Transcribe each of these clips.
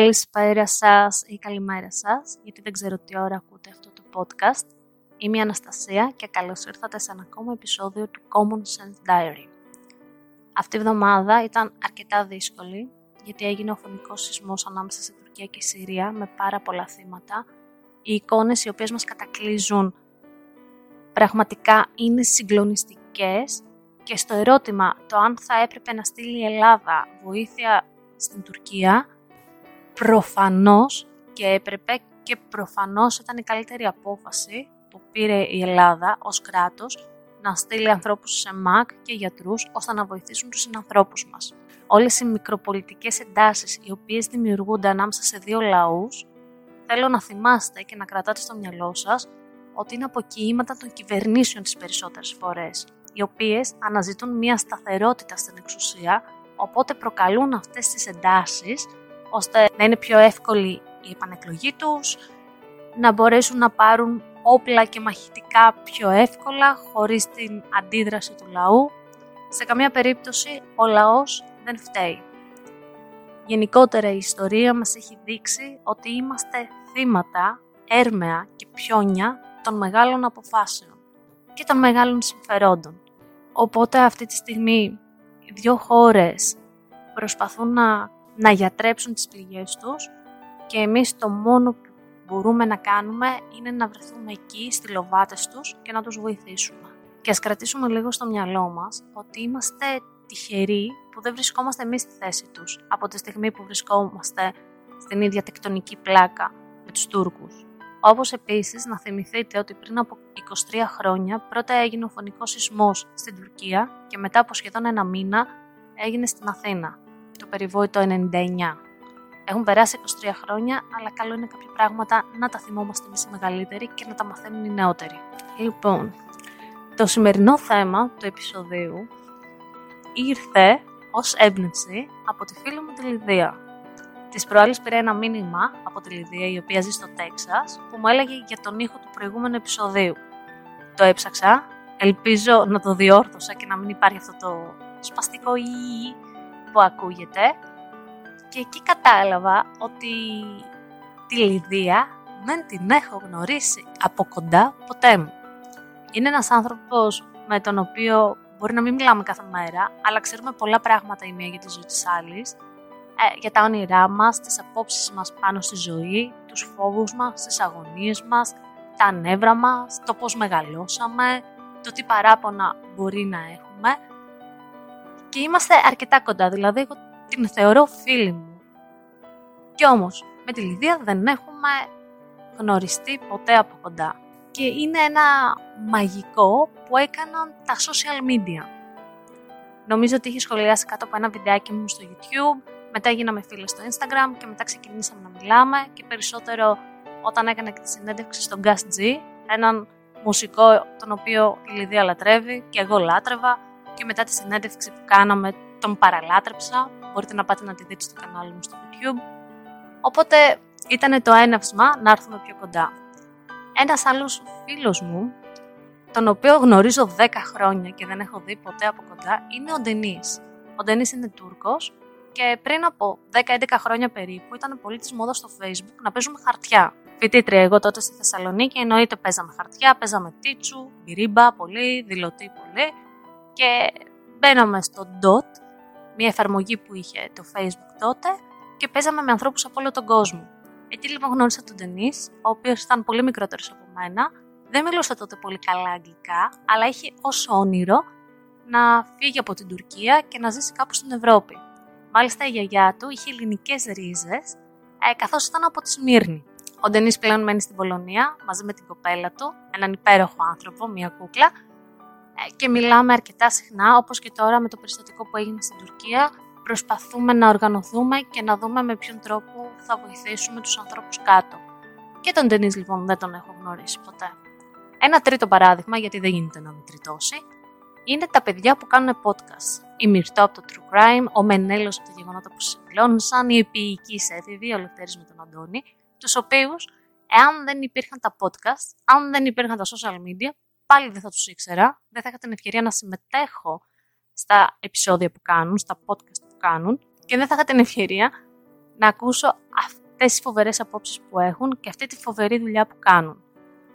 Καλησπέρα σας ή καλημέρα σας, γιατί δεν ξέρω τι ώρα ακούτε αυτό το podcast. Είμαι η Αναστασία και καλώς ήρθατε σε ένα ακόμα επεισόδιο του Common Sense Diary. Αυτή η εβδομάδα ήταν αρκετά δύσκολη, γιατί έγινε ο φωνικός σεισμός ανάμεσα σε Τουρκία και Συρία με πάρα πολλά θύματα. Οι εικόνες οι οποίες μας κατακλείζουν πραγματικά είναι συγκλονιστικές και στο ερώτημα το αν θα έπρεπε να στείλει η Ελλάδα βοήθεια στην Τουρκία, προφανώς και έπρεπε και προφανώς ήταν η καλύτερη απόφαση που πήρε η Ελλάδα ως κράτος να στείλει ανθρώπους σε ΜΑΚ και γιατρούς ώστε να βοηθήσουν τους συνανθρώπους μας. Όλες οι μικροπολιτικές εντάσεις οι οποίες δημιουργούνται ανάμεσα σε δύο λαούς θέλω να θυμάστε και να κρατάτε στο μυαλό σας ότι είναι αποκοιήματα των κυβερνήσεων τις περισσότερες φορές, οι οποίες αναζητούν μια σταθερότητα στην εξουσία, οπότε προκαλούν αυτές τις εντάσεις ώστε να είναι πιο εύκολη η επανεκλογή τους, να μπορέσουν να πάρουν όπλα και μαχητικά πιο εύκολα, χωρίς την αντίδραση του λαού. Σε καμία περίπτωση ο λαός δεν φταίει. Γενικότερα η ιστορία μας έχει δείξει ότι είμαστε θύματα, έρμεα και πιόνια των μεγάλων αποφάσεων και των μεγάλων συμφερόντων. Οπότε αυτή τη στιγμή οι δύο χώρες προσπαθούν να να γιατρέψουν τις πληγές τους και εμείς το μόνο που μπορούμε να κάνουμε είναι να βρεθούμε εκεί στη λοβάτες τους και να τους βοηθήσουμε. Και ας κρατήσουμε λίγο στο μυαλό μας ότι είμαστε τυχεροί που δεν βρισκόμαστε εμείς στη θέση τους από τη στιγμή που βρισκόμαστε στην ίδια τεκτονική πλάκα με τους Τούρκους. Όπως επίσης να θυμηθείτε ότι πριν από 23 χρόνια πρώτα έγινε ο φωνικός σεισμός στην Τουρκία και μετά από σχεδόν ένα μήνα έγινε στην Αθήνα το περιβόητο 99. Έχουν περάσει 23 χρόνια, αλλά καλό είναι κάποια πράγματα να τα θυμόμαστε εμείς οι μεγαλύτεροι και να τα μαθαίνουν οι νεότεροι. Λοιπόν, το σημερινό θέμα του επεισοδίου ήρθε ως έμπνευση από τη φίλη μου τη Λιδία. Της προάλλης πήρα ένα μήνυμα από τη Λιδία, η οποία ζει στο Τέξας, που μου έλεγε για τον ήχο του προηγούμενου επεισοδίου. Το έψαξα, ελπίζω να το διόρθωσα και να μην υπάρχει αυτό το σπαστικό ή που ακούγεται. Και εκεί κατάλαβα ότι τη Λιδία δεν την έχω γνωρίσει από κοντά ποτέ μου. Είναι ένας άνθρωπος με τον οποίο μπορεί να μην μιλάμε κάθε μέρα, αλλά ξέρουμε πολλά πράγματα η μία για τη ζωή της άλλης, ε, για τα όνειρά μας, τις απόψεις μας πάνω στη ζωή, τους φόβους μας, τις αγωνίες μας, τα νεύρα μας, το πώς μεγαλώσαμε, το τι παράπονα μπορεί να έχουμε και είμαστε αρκετά κοντά, δηλαδή εγώ την θεωρώ φίλη μου. Κι όμως, με τη Λιδία δεν έχουμε γνωριστεί ποτέ από κοντά. Και είναι ένα μαγικό που έκαναν τα social media. Νομίζω ότι είχε σχολιάσει κάτω από ένα βιντεάκι μου στο YouTube, μετά γίναμε φίλες στο Instagram και μετά ξεκινήσαμε να μιλάμε και περισσότερο όταν έκανα και τη συνέντευξη στον Gus G, έναν μουσικό τον οποίο η Λιδία λατρεύει και εγώ λάτρευα και μετά τη συνέντευξη που κάναμε τον παραλάτρεψα. Μπορείτε να πάτε να τη δείτε στο κανάλι μου στο YouTube. Οπότε ήταν το έναυσμα να έρθουμε πιο κοντά. Ένας άλλος φίλος μου, τον οποίο γνωρίζω 10 χρόνια και δεν έχω δει ποτέ από κοντά, είναι ο Ντενής. Ο Ντενής είναι Τούρκος και πριν από 10-11 χρόνια περίπου ήταν πολύ τη μόδας στο Facebook να παίζουμε χαρτιά. Φοιτήτρια εγώ τότε στη Θεσσαλονίκη, εννοείται παίζαμε χαρτιά, παίζαμε τίτσου, μπυρίμπα πολύ, δηλωτή πολύ και μπαίναμε στο DOT, μια εφαρμογή που είχε το Facebook τότε και παίζαμε με ανθρώπους από όλο τον κόσμο. Εκεί λοιπόν γνώρισα τον Ντενίς, ο οποίος ήταν πολύ μικρότερος από μένα, δεν μιλούσε τότε πολύ καλά αγγλικά, αλλά είχε ως όνειρο να φύγει από την Τουρκία και να ζήσει κάπου στην Ευρώπη. Μάλιστα η γιαγιά του είχε ελληνικές ρίζες, ε, καθώς ήταν από τη Σμύρνη. Ο Ντενή πλέον μένει στην Πολωνία μαζί με την κοπέλα του, έναν υπέροχο άνθρωπο, μια κούκλα, και μιλάμε αρκετά συχνά, όπως και τώρα με το περιστατικό που έγινε στην Τουρκία, προσπαθούμε να οργανωθούμε και να δούμε με ποιον τρόπο θα βοηθήσουμε τους ανθρώπους κάτω. Και τον Ντενής λοιπόν δεν τον έχω γνωρίσει ποτέ. Ένα τρίτο παράδειγμα, γιατί δεν γίνεται να με τριτώσει, είναι τα παιδιά που κάνουν podcast. Η Μυρτό από το True Crime, ο Μενέλος από τα γεγονότα που συγκλώνησαν, η επίοικη Σέφηβη, ο Λευτέρης με τον Αντώνη, τους οποίους, εάν δεν υπήρχαν τα podcast, αν δεν υπήρχαν τα social media, πάλι δεν θα τους ήξερα, δεν θα είχα την ευκαιρία να συμμετέχω στα επεισόδια που κάνουν, στα podcast που κάνουν και δεν θα είχα την ευκαιρία να ακούσω αυτές τις φοβερές απόψεις που έχουν και αυτή τη φοβερή δουλειά που κάνουν.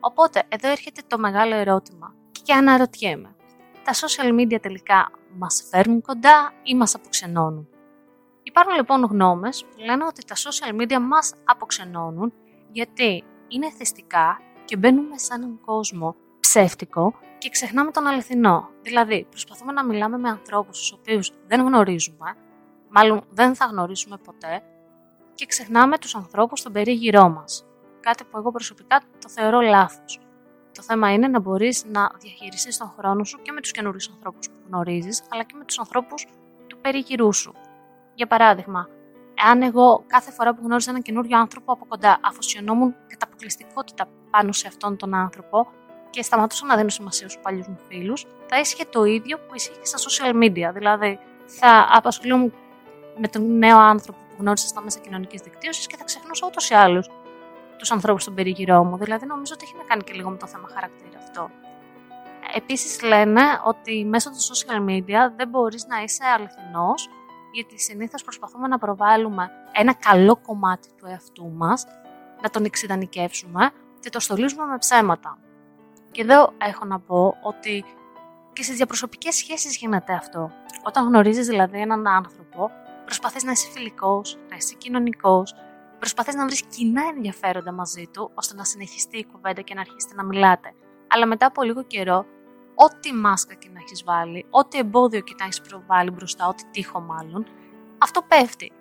Οπότε, εδώ έρχεται το μεγάλο ερώτημα και αναρωτιέμαι. Τα social media τελικά μας φέρνουν κοντά ή μας αποξενώνουν; Υπάρχουν λοιπόν γνώμες που λένε ότι τα social media μας αποξενώνουν γιατί είναι θεστικά και μπαίνουμε σε έναν κόσμο ψεύτικο και ξεχνάμε τον αληθινό. Δηλαδή, προσπαθούμε να μιλάμε με ανθρώπους τους οποίους δεν γνωρίζουμε, μάλλον δεν θα γνωρίσουμε ποτέ και ξεχνάμε τους ανθρώπους στον περίγυρό μας. Κάτι που εγώ προσωπικά το θεωρώ λάθος. Το θέμα είναι να μπορείς να διαχειριστείς τον χρόνο σου και με τους καινούριους ανθρώπους που γνωρίζεις, αλλά και με τους ανθρώπους του περίγυρού σου. Για παράδειγμα, εάν εγώ κάθε φορά που γνώριζα έναν καινούριο άνθρωπο από κοντά αφοσιωνόμουν κατά αποκλειστικότητα πάνω σε αυτόν τον άνθρωπο και σταματούσα να δίνω σημασία στους παλιούς μου φίλους, θα ίσχυε το ίδιο που ισχύει και στα social media. Δηλαδή, θα απασχολούμαι με τον νέο άνθρωπο που γνώρισα στα μέσα κοινωνικής δικτύωσης και θα ξεχνούσα ούτως ή άλλως τους ανθρώπους στον περιγυρό μου. Δηλαδή, νομίζω ότι έχει να κάνει και λίγο με το θέμα χαρακτήρα αυτό. Επίσης, λένε ότι μέσω των social media δεν μπορείς να είσαι αληθινός, γιατί συνήθως προσπαθούμε να προβάλλουμε ένα καλό κομμάτι του εαυτού μας, να τον εξειδανικεύσουμε και το στολίζουμε με ψέματα. Και εδώ έχω να πω ότι και στις διαπροσωπικές σχέσεις γίνεται αυτό. Όταν γνωρίζεις δηλαδή έναν άνθρωπο, προσπαθείς να είσαι φιλικός, να είσαι κοινωνικός, προσπαθείς να βρεις κοινά ενδιαφέροντα μαζί του, ώστε να συνεχιστεί η κουβέντα και να αρχίσετε να μιλάτε. Αλλά μετά από λίγο καιρό, ό,τι μάσκα και να έχεις βάλει, ό,τι εμπόδιο και να έχεις προβάλει μπροστά, ό,τι τείχο μάλλον, αυτό πέφτει.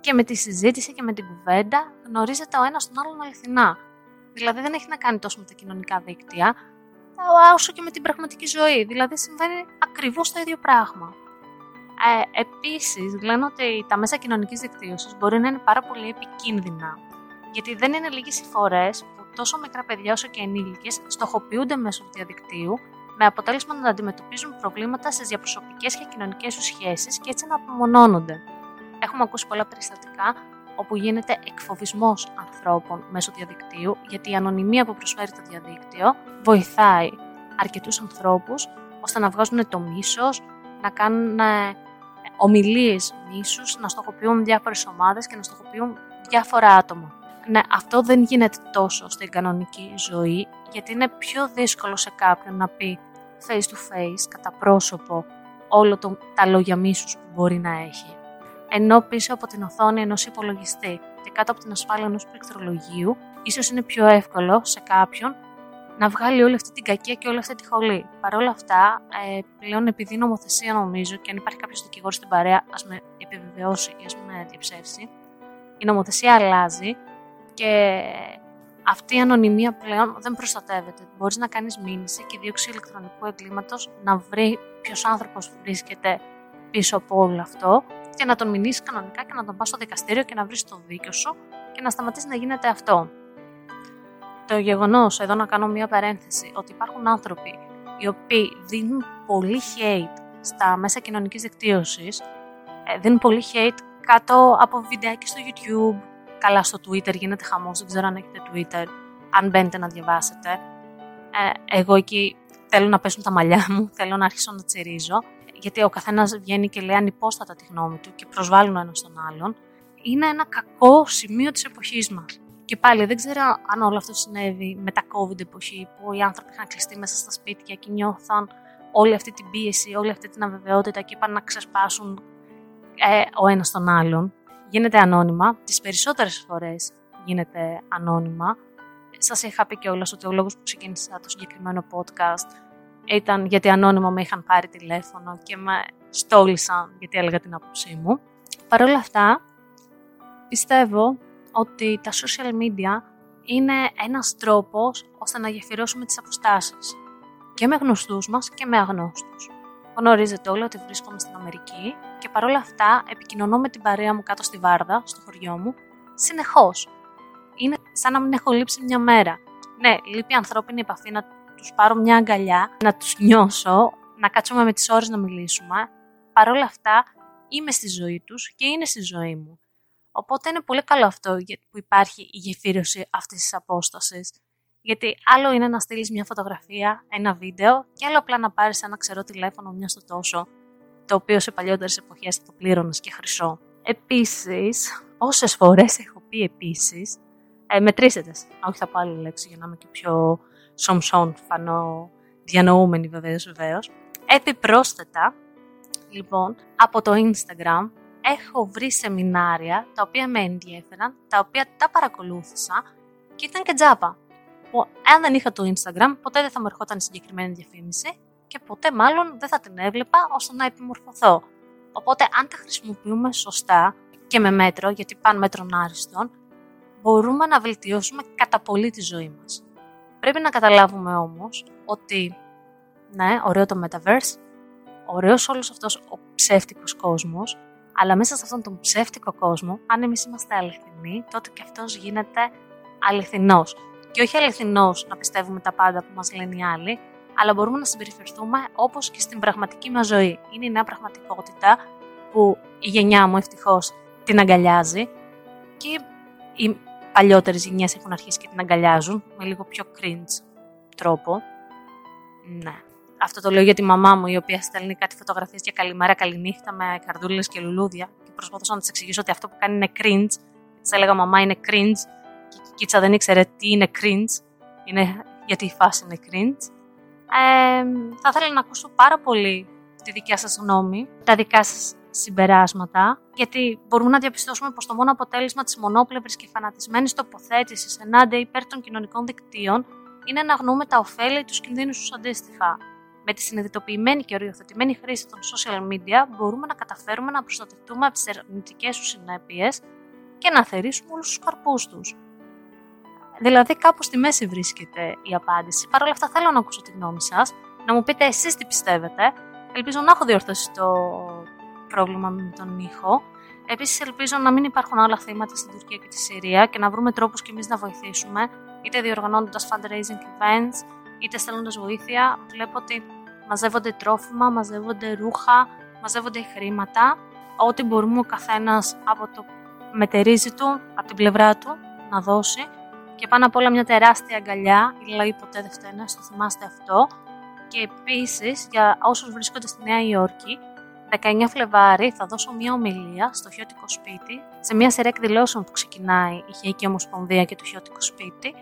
Και με τη συζήτηση και με την κουβέντα γνωρίζετε ο ένας τον άλλον αληθινά. Δηλαδή δεν έχει να κάνει τόσο με τα κοινωνικά δίκτυα, όσο και με την πραγματική ζωή. Δηλαδή συμβαίνει ακριβώς το ίδιο πράγμα. Ε, Επίσης, λένε ότι τα μέσα κοινωνικής δικτύωσης μπορεί να είναι πάρα πολύ επικίνδυνα. Γιατί δεν είναι λίγες οι φορές που τόσο μικρά παιδιά όσο και ενήλικες στοχοποιούνται μέσω του διαδικτύου με αποτέλεσμα να αντιμετωπίζουν προβλήματα στις διαπροσωπικές και κοινωνικές τους σχέσεις και έτσι να απομονώνονται. Έχουμε ακούσει πολλά περιστατικά όπου γίνεται εκφοβισμός ανθρώπων μέσω διαδικτύου, γιατί η ανωνυμία που προσφέρει το διαδίκτυο βοηθάει αρκετούς ανθρώπους ώστε να βγάζουν το μίσος, να κάνουν ε, ομιλίες μίσους, να στοχοποιούν διάφορες ομάδες και να στοχοποιούν διάφορα άτομα. Ναι, αυτό δεν γίνεται τόσο στην κανονική ζωή, γιατί είναι πιο δύσκολο σε κάποιον να πει face to face, κατά πρόσωπο, όλο το, τα λόγια μίσους που μπορεί να έχει ενώ πίσω από την οθόνη ενός υπολογιστή και κάτω από την ασφάλεια ενός πληκτρολογίου, ίσως είναι πιο εύκολο σε κάποιον να βγάλει όλη αυτή την κακία και όλη αυτή τη χολή. Παρ' όλα αυτά, ε, πλέον επειδή η νομοθεσία νομίζω και αν υπάρχει κάποιος δικηγόρος στην παρέα, ας με επιβεβαιώσει ή ας με διαψεύσει, η νομοθεσία αλλάζει και αυτή η ανωνυμία πλέον δεν προστατεύεται. Μπορείς να κάνεις μήνυση και δίωξη ηλεκτρονικού εγκλήματος να βρει ποιος άνθρωπος βρίσκεται πίσω από όλο αυτό και να τον μηνύσεις κανονικά και να τον πας στο δικαστήριο και να βρεις το δίκιο σου και να σταματήσεις να γίνεται αυτό. Το γεγονός, εδώ να κάνω μία παρένθεση, ότι υπάρχουν άνθρωποι οι οποίοι δίνουν πολύ hate στα μέσα κοινωνικής δικτύωσης, ε, δίνουν πολύ hate κάτω από βιντεάκι στο YouTube, καλά στο Twitter, γίνεται χαμός, δεν ξέρω αν έχετε Twitter, αν μπαίνετε να διαβάσετε. Ε, εγώ εκεί θέλω να πέσουν τα μαλλιά μου, θέλω να αρχίσω να τσιρίζω γιατί ο καθένας βγαίνει και λέει ανυπόστατα τη γνώμη του και προσβάλλουν ο ένας τον άλλον, είναι ένα κακό σημείο της εποχής μας. Και πάλι δεν ξέρω αν όλο αυτό συνέβη με τα COVID εποχή, που οι άνθρωποι είχαν κλειστεί μέσα στα σπίτια και νιώθαν όλη αυτή την πίεση, όλη αυτή την αβεβαιότητα και είπαν να ξεσπάσουν ε, ο ένας τον άλλον. Γίνεται ανώνυμα. Τις περισσότερες φορές γίνεται ανώνυμα. Σας είχα πει κιόλας ότι ο λόγος που ξεκίνησα το συγκεκριμένο podcast ήταν γιατί ανώνυμα με είχαν πάρει τηλέφωνο και με στόλισαν γιατί έλεγα την άποψή μου. Παρ' όλα αυτά, πιστεύω ότι τα social media είναι ένας τρόπος ώστε να γεφυρώσουμε τις αποστάσεις και με γνωστούς μας και με αγνώστους. Γνωρίζετε όλοι ότι βρίσκομαι στην Αμερική και παρόλα αυτά επικοινωνώ με την παρέα μου κάτω στη Βάρδα, στο χωριό μου, συνεχώς. Είναι σαν να μην έχω λείψει μια μέρα. Ναι, λείπει η ανθρώπινη επαφή να τους πάρω μια αγκαλιά, να τους νιώσω, να κάτσουμε με τις ώρες να μιλήσουμε. Παρόλα αυτά, είμαι στη ζωή τους και είναι στη ζωή μου. Οπότε είναι πολύ καλό αυτό που υπάρχει η γεφύρωση αυτής της απόστασης. Γιατί άλλο είναι να στείλεις μια φωτογραφία, ένα βίντεο, και άλλο απλά να πάρεις ένα ξερό τηλέφωνο μιας στο τόσο, το οποίο σε παλιότερες εποχές θα το πλήρωνες και χρυσό. Επίσης, όσες φορές έχω πει επίσης, ε, μετρήσετε. Όχι, θα πω άλλη λέξη για να είμαι και πιο σομσόν, φανώ διανοούμενη βεβαίως, βεβαίως. Επιπρόσθετα, λοιπόν, από το Instagram έχω βρει σεμινάρια τα οποία με ενδιέφεραν, τα οποία τα παρακολούθησα και ήταν και τζάπα. Που αν δεν είχα το Instagram, ποτέ δεν θα μου ερχόταν συγκεκριμένη διαφήμιση και ποτέ μάλλον δεν θα την έβλεπα ώστε να επιμορφωθώ. Οπότε αν τα χρησιμοποιούμε σωστά και με μέτρο, γιατί πάνε μέτρων άριστον, μπορούμε να βελτιώσουμε κατά πολύ τη ζωή μας. Πρέπει να καταλάβουμε όμως ότι, ναι, ωραίο το Metaverse, ωραίος όλος αυτός ο ψεύτικος κόσμος, αλλά μέσα σε αυτόν τον ψεύτικο κόσμο, αν εμείς είμαστε αληθινοί, τότε και αυτός γίνεται αληθινός. Και όχι αληθινός να πιστεύουμε τα πάντα που μας λένε οι άλλοι, αλλά μπορούμε να συμπεριφερθούμε όπως και στην πραγματική μας ζωή. Είναι η νέα πραγματικότητα που η γενιά μου ευτυχώς την αγκαλιάζει και οι παλιότερες γενιές έχουν αρχίσει και την αγκαλιάζουν με λίγο πιο cringe τρόπο. Ναι. Αυτό το λέω για τη μαμά μου, η οποία στέλνει κάτι φωτογραφίες για καλημέρα, καληνύχτα με καρδούλες και λουλούδια. Και προσπαθούσα να της εξηγήσω ότι αυτό που κάνει είναι cringe. Της έλεγα Μαμά είναι cringe. Και η κίτσα δεν ήξερε τι είναι cringe. Είναι γιατί η φάση είναι cringe. Ε, θα ήθελα να ακούσω πάρα πολύ τη δικιά σας γνώμη, τα δικά σας συμπεράσματα, γιατί μπορούμε να διαπιστώσουμε πως το μόνο αποτέλεσμα της μονόπλευρης και φανατισμένης τοποθέτησης ενάντια υπέρ των κοινωνικών δικτύων είναι να αγνοούμε τα ωφέλη τους κινδύνους τους αντίστοιχα. Με τη συνειδητοποιημένη και οριοθετημένη χρήση των social media μπορούμε να καταφέρουμε να προστατευτούμε από τις αρνητικέ τους συνέπειες και να θερήσουμε όλους τους καρπούς τους. Δηλαδή, κάπου στη μέση βρίσκεται η απάντηση. Παρ' όλα αυτά, θέλω να ακούσω τη γνώμη σας, να μου πείτε εσείς τι πιστεύετε. Ελπίζω να έχω διορθώσει το πρόβλημα με τον ήχο. Επίσης, ελπίζω να μην υπάρχουν άλλα θύματα στην Τουρκία και τη Συρία και να βρούμε τρόπους κι εμείς να βοηθήσουμε, είτε διοργανώνοντας fundraising events, είτε στέλνοντας βοήθεια. Βλέπω ότι μαζεύονται τρόφιμα, μαζεύονται ρούχα, μαζεύονται χρήματα. Ό,τι μπορούμε ο καθένας από το μετερίζει του, από την πλευρά του, να δώσει και πάνω απ' όλα μια τεράστια αγκαλιά, οι λαοί ποτέ δεν φταίνε, το θυμάστε αυτό. Και επίσης για όσους βρίσκονται στη Νέα Υόρκη, 19 Φλεβάρι θα δώσω μια ομιλία στο Χιώτικο Σπίτι, σε μια σειρά εκδηλώσεων που ξεκινάει η Χαϊκή Ομοσπονδία και το Χιώτικο Σπίτι,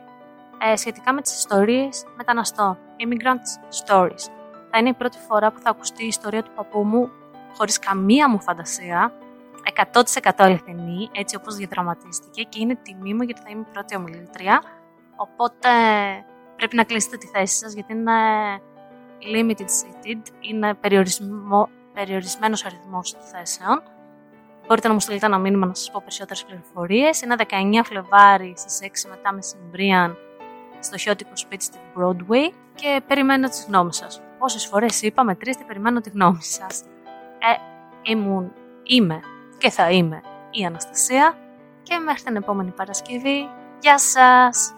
ε, σχετικά με τις ιστορίες μεταναστών, Immigrant Stories. Θα είναι η πρώτη φορά που θα ακουστεί η ιστορία του παππού μου χωρίς καμία μου φαντασία 100% αληθινή, έτσι όπως διαδραματίστηκε και είναι τιμή μου γιατί θα είμαι η πρώτη ομιλήτρια. Οπότε πρέπει να κλείσετε τη θέση σας γιατί είναι limited seated, είναι περιορισμό, περιορισμένος αριθμός θέσεων. Μπορείτε να μου στείλετε ένα μήνυμα να σας πω περισσότερες πληροφορίες. Είναι 19 Φλεβάρι στις 6 μετά μεσημβρίαν στο χιώτικο σπίτι στην Broadway και περιμένω τις γνώμες σας. Όσες φορές είπα, μετρήστε, περιμένω τη γνώμη σας. Ε, ήμουν, είμαι και θα είμαι η Αναστασία και μέχρι την επόμενη Παρασκευή. Γεια σας!